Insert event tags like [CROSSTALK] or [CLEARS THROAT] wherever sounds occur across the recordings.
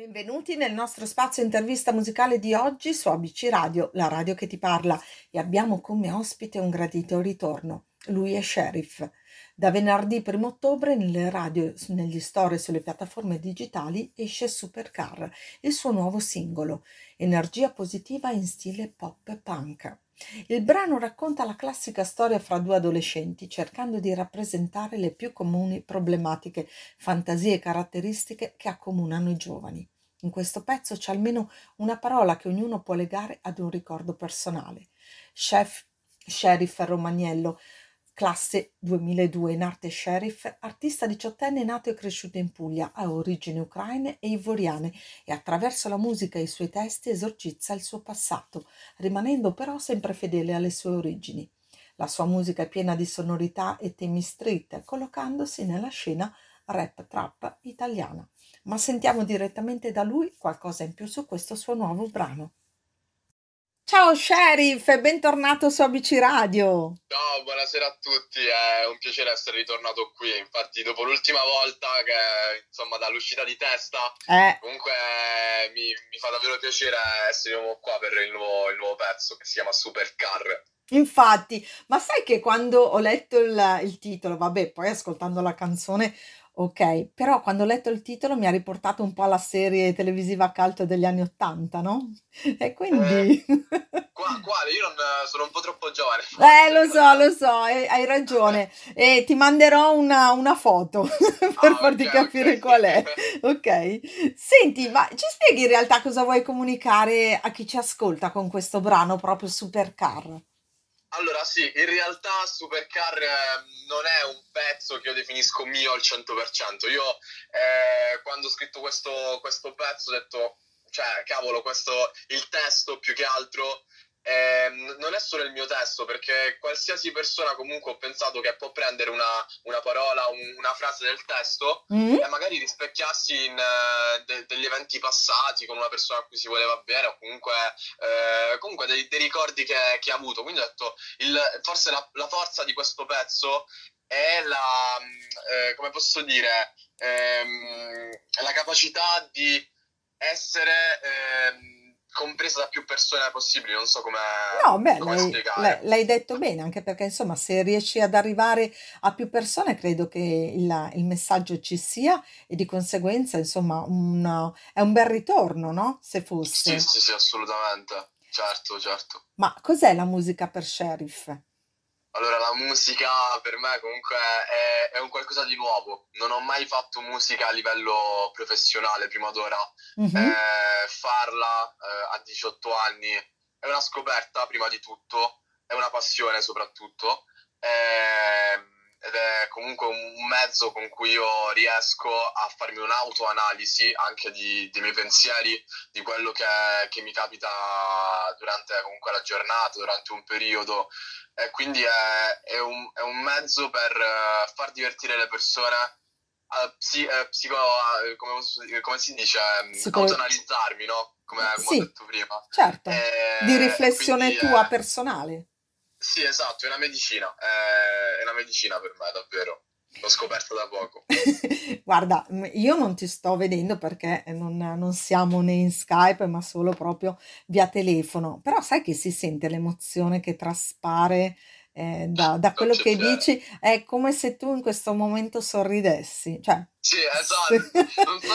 Benvenuti nel nostro spazio intervista musicale di oggi su ABC Radio, la radio che ti parla, e abbiamo come ospite un gradito ritorno. Lui è Sheriff. Da venerdì 1 ottobre nelle radio, negli store e sulle piattaforme digitali esce Supercar, il suo nuovo singolo, energia positiva in stile pop punk. Il brano racconta la classica storia fra due adolescenti, cercando di rappresentare le più comuni problematiche, fantasie e caratteristiche che accomunano i giovani. In questo pezzo c'è almeno una parola che ognuno può legare ad un ricordo personale. Chef Sheriff Romagnello classe 2002 in arte sheriff, artista diciottenne nato e cresciuto in Puglia, ha origini ucraine e ivoriane e attraverso la musica e i suoi testi esorcizza il suo passato, rimanendo però sempre fedele alle sue origini. La sua musica è piena di sonorità e temi street, collocandosi nella scena rap trap italiana. Ma sentiamo direttamente da lui qualcosa in più su questo suo nuovo brano. Ciao Sheriff, bentornato su ABC Radio. Ciao, buonasera a tutti, è un piacere essere ritornato qui. Infatti, dopo l'ultima volta, che insomma dall'uscita di testa, eh. comunque mi, mi, fa davvero piacere essere qua per il nuovo, il nuovo pezzo che si chiama Supercar. Infatti, ma sai che quando ho letto il, il titolo, vabbè, poi ascoltando la canzone Ok, però quando ho letto il titolo mi ha riportato un po' alla serie televisiva cult degli anni '80, no? E quindi... Eh, [LAUGHS] qua, quale? Io non, sono un po' troppo giovane. [LAUGHS] Eh, lo so, lo so, hai ragione. E ti manderò una, una foto [LAUGHS] per ah, farti okay, capire qual è. Ok. Senti, ma ci spieghi in realtà cosa vuoi comunicare a chi ci ascolta con questo brano proprio Supercar? Allora sì, in realtà Supercar eh, non è un pezzo che io definisco mio al 100%. Io eh, quando ho scritto questo, questo pezzo ho detto, cioè cavolo, questo, il testo più che altro eh, non è solo il mio testo, perché qualsiasi persona comunque ho pensato che può prendere una, una parola, un, una frase del testo mm. e magari rispecchiarsi in uh, de, degli eventi passati con una persona a cui si voleva bene o comunque, uh, comunque dei, dei, ricordi che, che, ha avuto. Quindi ho detto, il, forse la, la, forza di questo pezzo è la, eh, come posso dire, ehm, la capacità di essere... Ehm, compresa da più persone possibili, non so come, no, beh, come lei. L'hai detto bene, anche perché insomma se riesci ad arrivare a più persone credo che il, il messaggio ci sia e di conseguenza insomma una, è un bel ritorno, no? Se fosse. Sì, sì, sì, assolutamente, certo, certo. Ma cos'è la musica per Sheriff? Allora, la musica per me comunque è, è, un qualcosa di nuovo. Non ho mai fatto musica a livello professionale prima d'ora. Mm-hmm. Eh, farla eh, a 18 anni è una scoperta prima di tutto, è una passione soprattutto. Eh, ed è comunque un mezzo con cui io riesco a farmi un'autoanalisi anche di, dei miei pensieri, di quello che, che, mi capita durante comunque la giornata, durante un periodo. E quindi è, è, un, è un, mezzo per uh, far divertire le persone. Uh, psi, uh, psico, come, come, si dice? Psico... Autoanalizzarmi, no? Come, come sì, ho detto prima. Certo, di riflessione tua personale. Sì, esatto, è una medicina, è una medicina per me, davvero. L'ho scoperto da poco. [LAUGHS] Guarda, io non ti sto vedendo perché non, non, siamo né in Skype, ma solo proprio via telefono. Però sai che si sente l'emozione che traspare eh, da, da, quello che dici, è come se tu in questo momento sorridessi. Cioè, sì, [LAUGHS] esatto. non so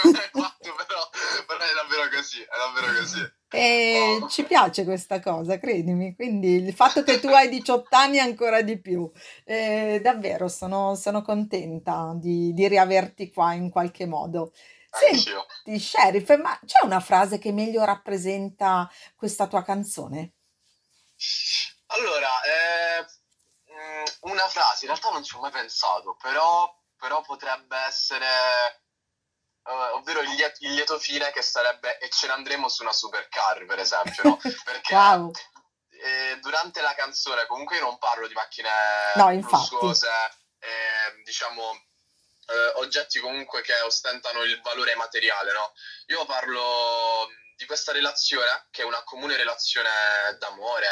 come hai fatto, però, però, è davvero così, è davvero così. E ci piace questa cosa, credimi. Quindi il fatto che tu hai 18 anni ancora di più. Eh, davvero sono, sono contenta di, di, riaverti qua in qualche modo. Senti, Sheriff, ma c'è una frase che meglio rappresenta questa tua canzone? Allora, eh, mm, una frase, in realtà non ci ho mai pensato, però, però potrebbe essere, uh, ovvero il, liet- il, lieto fine che sarebbe e ce ne andremo su una supercar, per esempio, no? [LAUGHS] Perché wow. eh, durante la canzone comunque io non parlo di macchine no, lussuose, eh, diciamo eh, oggetti comunque che ostentano il valore materiale, no? Io parlo di questa relazione, che è una comune relazione d'amore,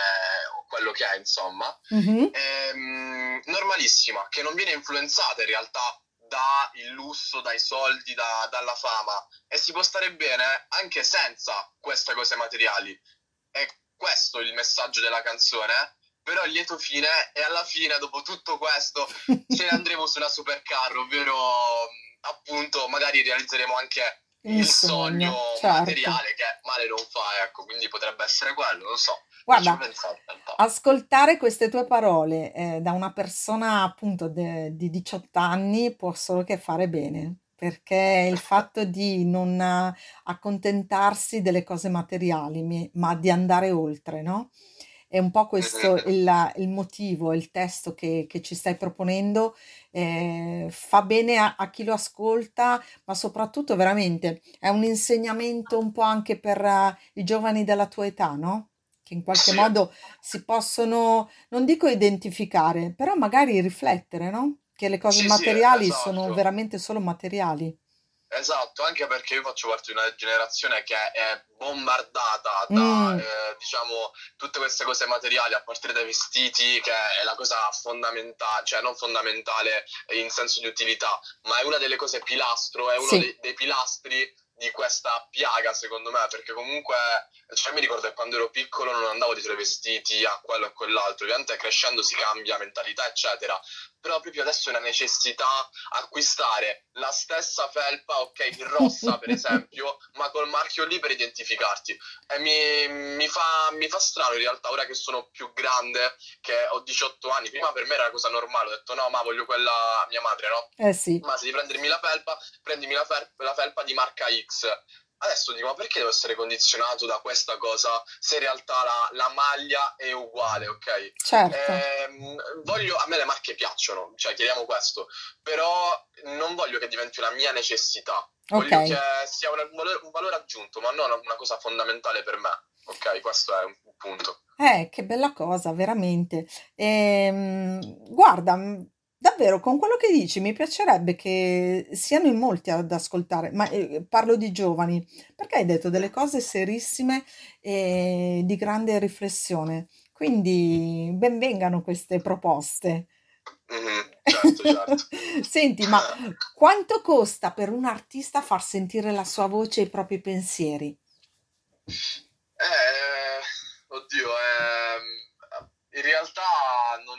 o quello che è, insomma, mm-hmm. ehm, normalissima, che non viene influenzata in realtà dal lusso, dai soldi, da, dalla fama e si può stare bene anche senza queste cose materiali. È questo il messaggio della canzone, però il lieto fine e alla fine, dopo tutto questo, ce ne andremo sulla supercar, ovvero appunto magari realizzeremo anche il, il sogno, sogno certo. materiale che male non fa, ecco, quindi potrebbe essere quello, non so. Guarda, ascoltare queste tue parole eh, da una persona appunto de- di 18 anni può solo che fare bene, perché il fatto di non accontentarsi delle cose materiali, ma di andare oltre, no? È un po' questo il, il motivo, il testo che, che ci stai proponendo, eh, fa bene a, a chi lo ascolta, ma soprattutto veramente è un insegnamento un po' anche per uh, i giovani della tua età, no? Che in qualche Sì, modo si possono, non dico identificare, però magari riflettere, no? Che le cose sì, sì, materiali sono esatto. veramente solo materiali. Esatto, anche perché io faccio parte di una generazione che è bombardata da, mm. eh, diciamo, tutte queste cose materiali, a partire dai vestiti, che è la cosa fondamentale, cioè non fondamentale in senso di utilità, ma è una delle cose pilastro, è uno sì. dei, dei pilastri di questa piaga, secondo me, perché comunque, cioè, mi ricordo che quando ero piccolo non andavo dietro i vestiti a quello e a quell'altro, ovviamente crescendo si cambia mentalità, eccetera, però proprio adesso è una necessità acquistare la stessa felpa, ok, rossa per [LAUGHS] esempio, ma col marchio lì per identificarti. E mi, mi, fa, mi fa strano in realtà, ora che sono più grande, che ho 18 anni, prima per me era una cosa normale, ho detto no, ma voglio quella mia madre, no? Eh sì. Ma se devi prendermi la felpa, prendimi la, fel- la felpa di marca X Adesso dico, ma perché devo essere condizionato da questa cosa se in realtà la, la maglia è uguale, ok? Certo. Eh, voglio, a me le marche piacciono, cioè chiediamo questo, però non voglio che diventi una mia necessità. Voglio okay. che sia un valore, un valore, aggiunto, ma non una cosa fondamentale per me. Ok, questo è un punto. Eh, che bella cosa, veramente. Ehm, guarda, Davvero, con quello che dici mi piacerebbe che siano in molti ad ascoltare, ma eh, parlo di giovani, perché hai detto delle cose serissime e di grande riflessione. Quindi benvengano queste proposte. Mhm, certo, certo. [LAUGHS] Senti, ma [LAUGHS] quanto costa per un artista far sentire la sua voce e i propri pensieri? Eh, oddio, ehm, in realtà non,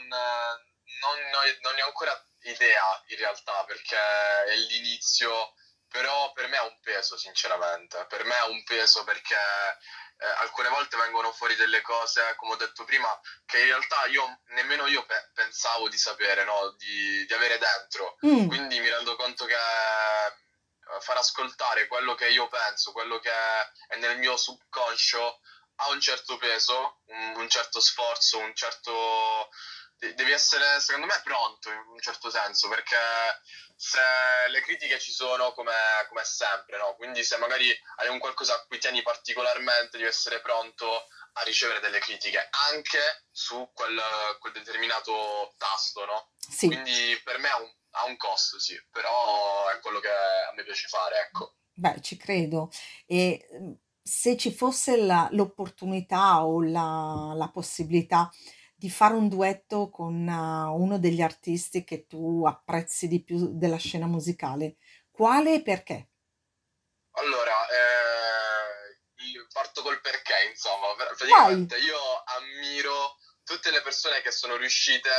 non, non ne ho ancora idea in realtà perché è l'inizio, però per me ha un peso sinceramente, per me ha un peso perché eh, alcune volte vengono fuori delle cose, come ho detto prima, che in realtà io nemmeno io pe- pensavo di sapere, no? di, di, avere dentro, mm. quindi mi rendo conto che eh, far ascoltare quello che io penso, quello che è nel mio subconscio ha un certo peso, un, un certo sforzo, un certo devi essere, secondo me, pronto in un certo senso, perché se le critiche ci sono come, come sempre, no? Quindi se magari hai un qualcosa a cui tieni particolarmente, devi essere pronto a ricevere delle critiche anche su quel, quel determinato tasto, no? Sì. Quindi per me ha un, ha un costo, sì, però è quello che a me piace fare, ecco. Beh, ci credo. E se ci fosse la, l'opportunità o la, la possibilità di fare un duetto con uh, uno degli artisti che tu apprezzi di più della scena musicale. Quale e perché? Allora, eh, parto col perché, insomma, praticamente Vai. io ammiro tutte le persone che sono riuscite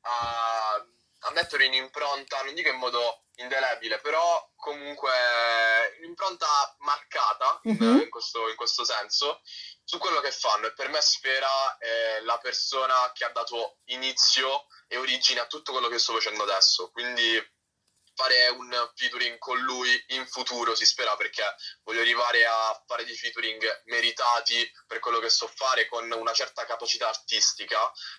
a a mettere un'impronta, non dico in modo indelebile, però comunque un'impronta marcata mm-hmm. in, questo, in, questo, senso su quello che fanno. E per me Sfera è la persona che ha dato inizio e origine a tutto quello che sto facendo adesso. Quindi fare un featuring con lui in futuro, si spera, perché voglio arrivare a fare dei featuring meritati per quello che so fare con una certa capacità artistica.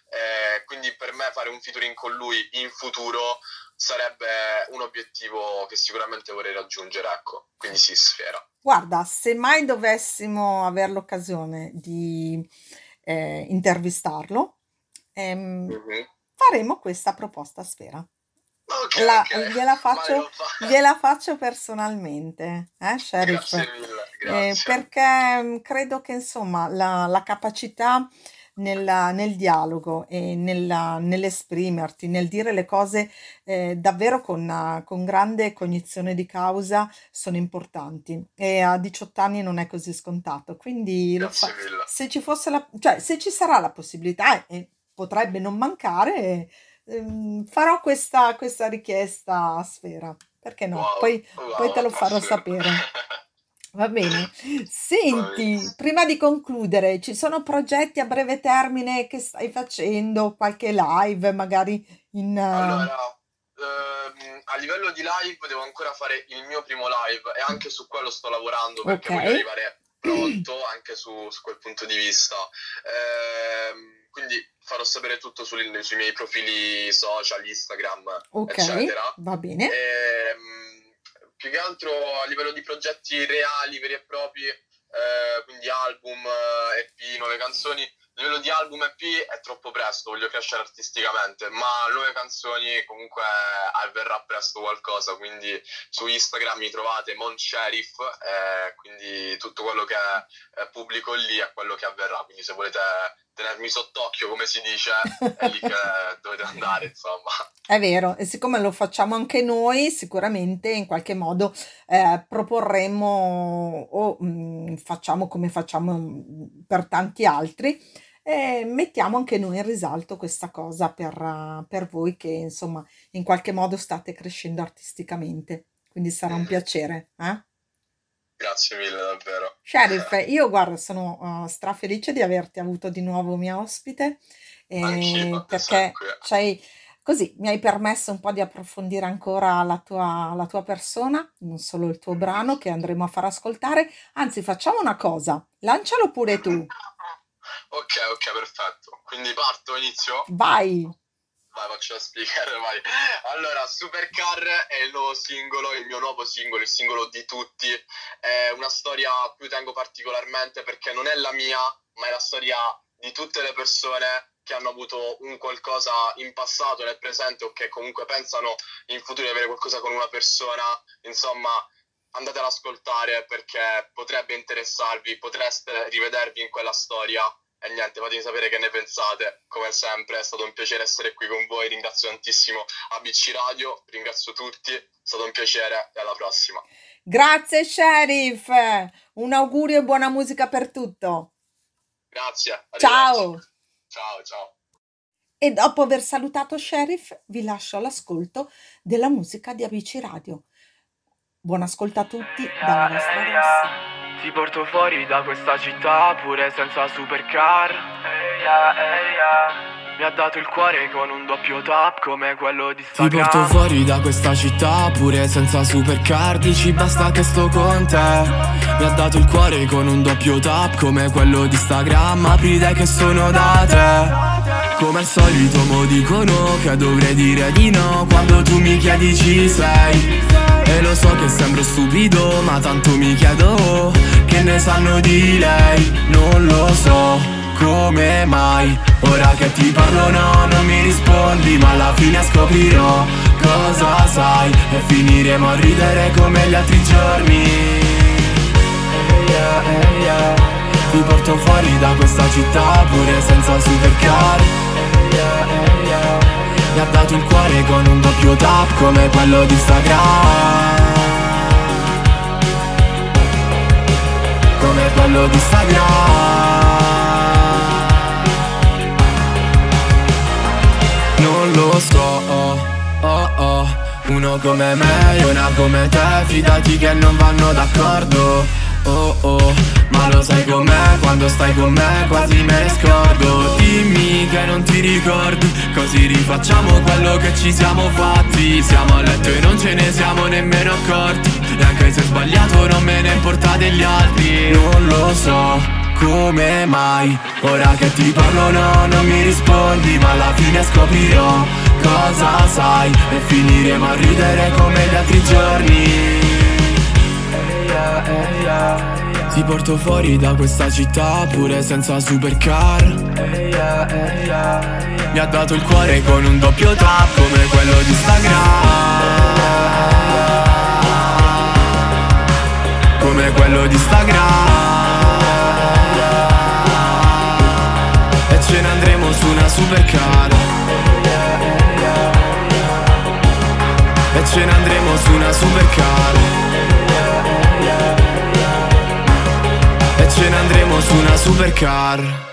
Eh, quindi per me fare un featuring con lui in futuro sarebbe un obiettivo che sicuramente vorrei raggiungere, ecco. Quindi si sfera. Guarda, se mai dovessimo avere l'occasione di eh, intervistarlo, ehm, mm-hmm. faremo questa proposta a sfera. Okay, La, okay. gliela, faccio, gliela faccio personalmente, eh, Sheriff? Grazie mille, grazie. Eh, perché mm, credo che insomma la, la capacità nella- nel dialogo e nella- nell'esprimerti, nel dire le cose eh, davvero con, eh, con grande cognizione di causa sono importanti e a 18 anni non è così scontato. Quindi se ci fosse la, cioè, se ci sarà la possibilità e potrebbe non mancare, ehm, farò questa, questa richiesta a Sfera. Perché no? Wow, Poi, poi te wow, lo farò sapere. Va [LAUGHS] bene. Senti, prima di concludere, ci sono progetti a breve termine che stai facendo? Qualche live, magari in... eh, Allora, ehm, a livello di live devo ancora fare il mio primo live e anche su quello sto lavorando perché voglio Ok. arrivare [CLEARS THROAT] pronto anche su, su quel punto di vista. Ehm, quindi farò sapere tutto sul- sui miei profili social, Instagram, Ok, eccetera. va bene. Ehm, più che altro a livello di progetti reali, veri e propri, eh, quindi album, eh, EP, nuove canzoni. A livello di album EP è troppo presto, voglio crescere artisticamente, ma nuove canzoni comunque avverrà presto qualcosa, quindi su Instagram mi trovate Mon Sheriff, eh, quindi tutto quello che eh, pubblico lì è quello che avverrà, quindi se volete tenermi sott'occhio, come si dice, è lì che [LAUGHS] dovete andare, insomma. È vero, e siccome lo facciamo anche noi, sicuramente in qualche modo eh, proporremo o mm, facciamo come facciamo mm, per tanti altri, e mettiamo anche noi in risalto questa cosa per, per voi che insomma in qualche modo state crescendo artisticamente. Quindi sarà un Mhm. piacere, eh? Grazie mille, davvero. Sheriff, io guarda, sono uh, strafelice di averti avuto di nuovo mia ospite, eh, perché c'hai, così mi hai permesso un po' di approfondire ancora la tua, la tua persona, non solo il tuo brano che andremo a far ascoltare. Anzi, facciamo una cosa, lancialo pure tu, Ok, ok, perfetto. Quindi parto, inizio? vai. Vai, faccio la speaker, vai. Allora, Supercar è il nuovo singolo, il mio nuovo singolo, il singolo di tutti. È una storia a cui tengo particolarmente perché non è la mia, ma è la storia di tutte le persone che hanno avuto un qualcosa in passato, nel presente o che comunque pensano in futuro di avere qualcosa con una persona. Insomma, andate ad ascoltare perché potrebbe interessarvi, potreste rivedervi in quella storia. E niente, fatemi sapere che ne pensate. Come sempre è stato un piacere essere qui con voi. Ringrazio tantissimo ABC Radio, ringrazio tutti. È stato un piacere e alla prossima. Grazie, Sheriff. Un augurio e buona musica per tutto. Grazie. Ciao. Ciao, ciao. E dopo aver salutato Sheriff, vi lascio all'ascolto della musica di ABC Radio. Buon ascolto a tutti dalla vostra Rossi. Ti porto fuori da questa città pure senza supercar. Eia, eia. Mi ha dato il cuore con un doppio tap come quello di Ti porto fuori da questa città pure senza supercar. Dici basta che sto con te. Mi ha dato il cuore con un doppio tap come quello di Instagram. Apri dai che sono da te Come al solito mo dicono che dovrei dire di no Quando tu mi chiedi ci sei. E lo so che sembro stupido ma tanto mi chiedo Che ne sanno di lei. Non lo so come mai Ora che ti parlo no, non mi rispondi Ma alla fine scoprirò cosa sai. E finiremo a ridere come gli altri giorni. Eia, eia. Ti porto fuori da questa città pure senza supercar. Mi ha dato il cuore con un doppio tap come quello di Instagram. Come quello di Instagram. Non lo so, oh, oh, oh. Uno come me e una come te Fidati che non vanno d'accordo, oh, oh quando stai con me quasi me ne scordo. Dimmi che non ti ricordi Così rifacciamo quello che ci siamo fatti. Siamo a letto e non ce ne siamo nemmeno accorti. E anche se ho sbagliato non me ne importa degli altri. Non lo so come mai Ora che ti parlo no, non mi rispondi Ma alla fine scoprirò cosa sai. E finiremo a ridere come gli altri giorni. Eia, eia. Ti porto fuori da questa città pure senza supercar. Mi ha dato il cuore con un doppio tap come quello di Instagram. Come quello di Instagram. E supercar ce ne andremo su una supercar. E ce ne andremo su una supercar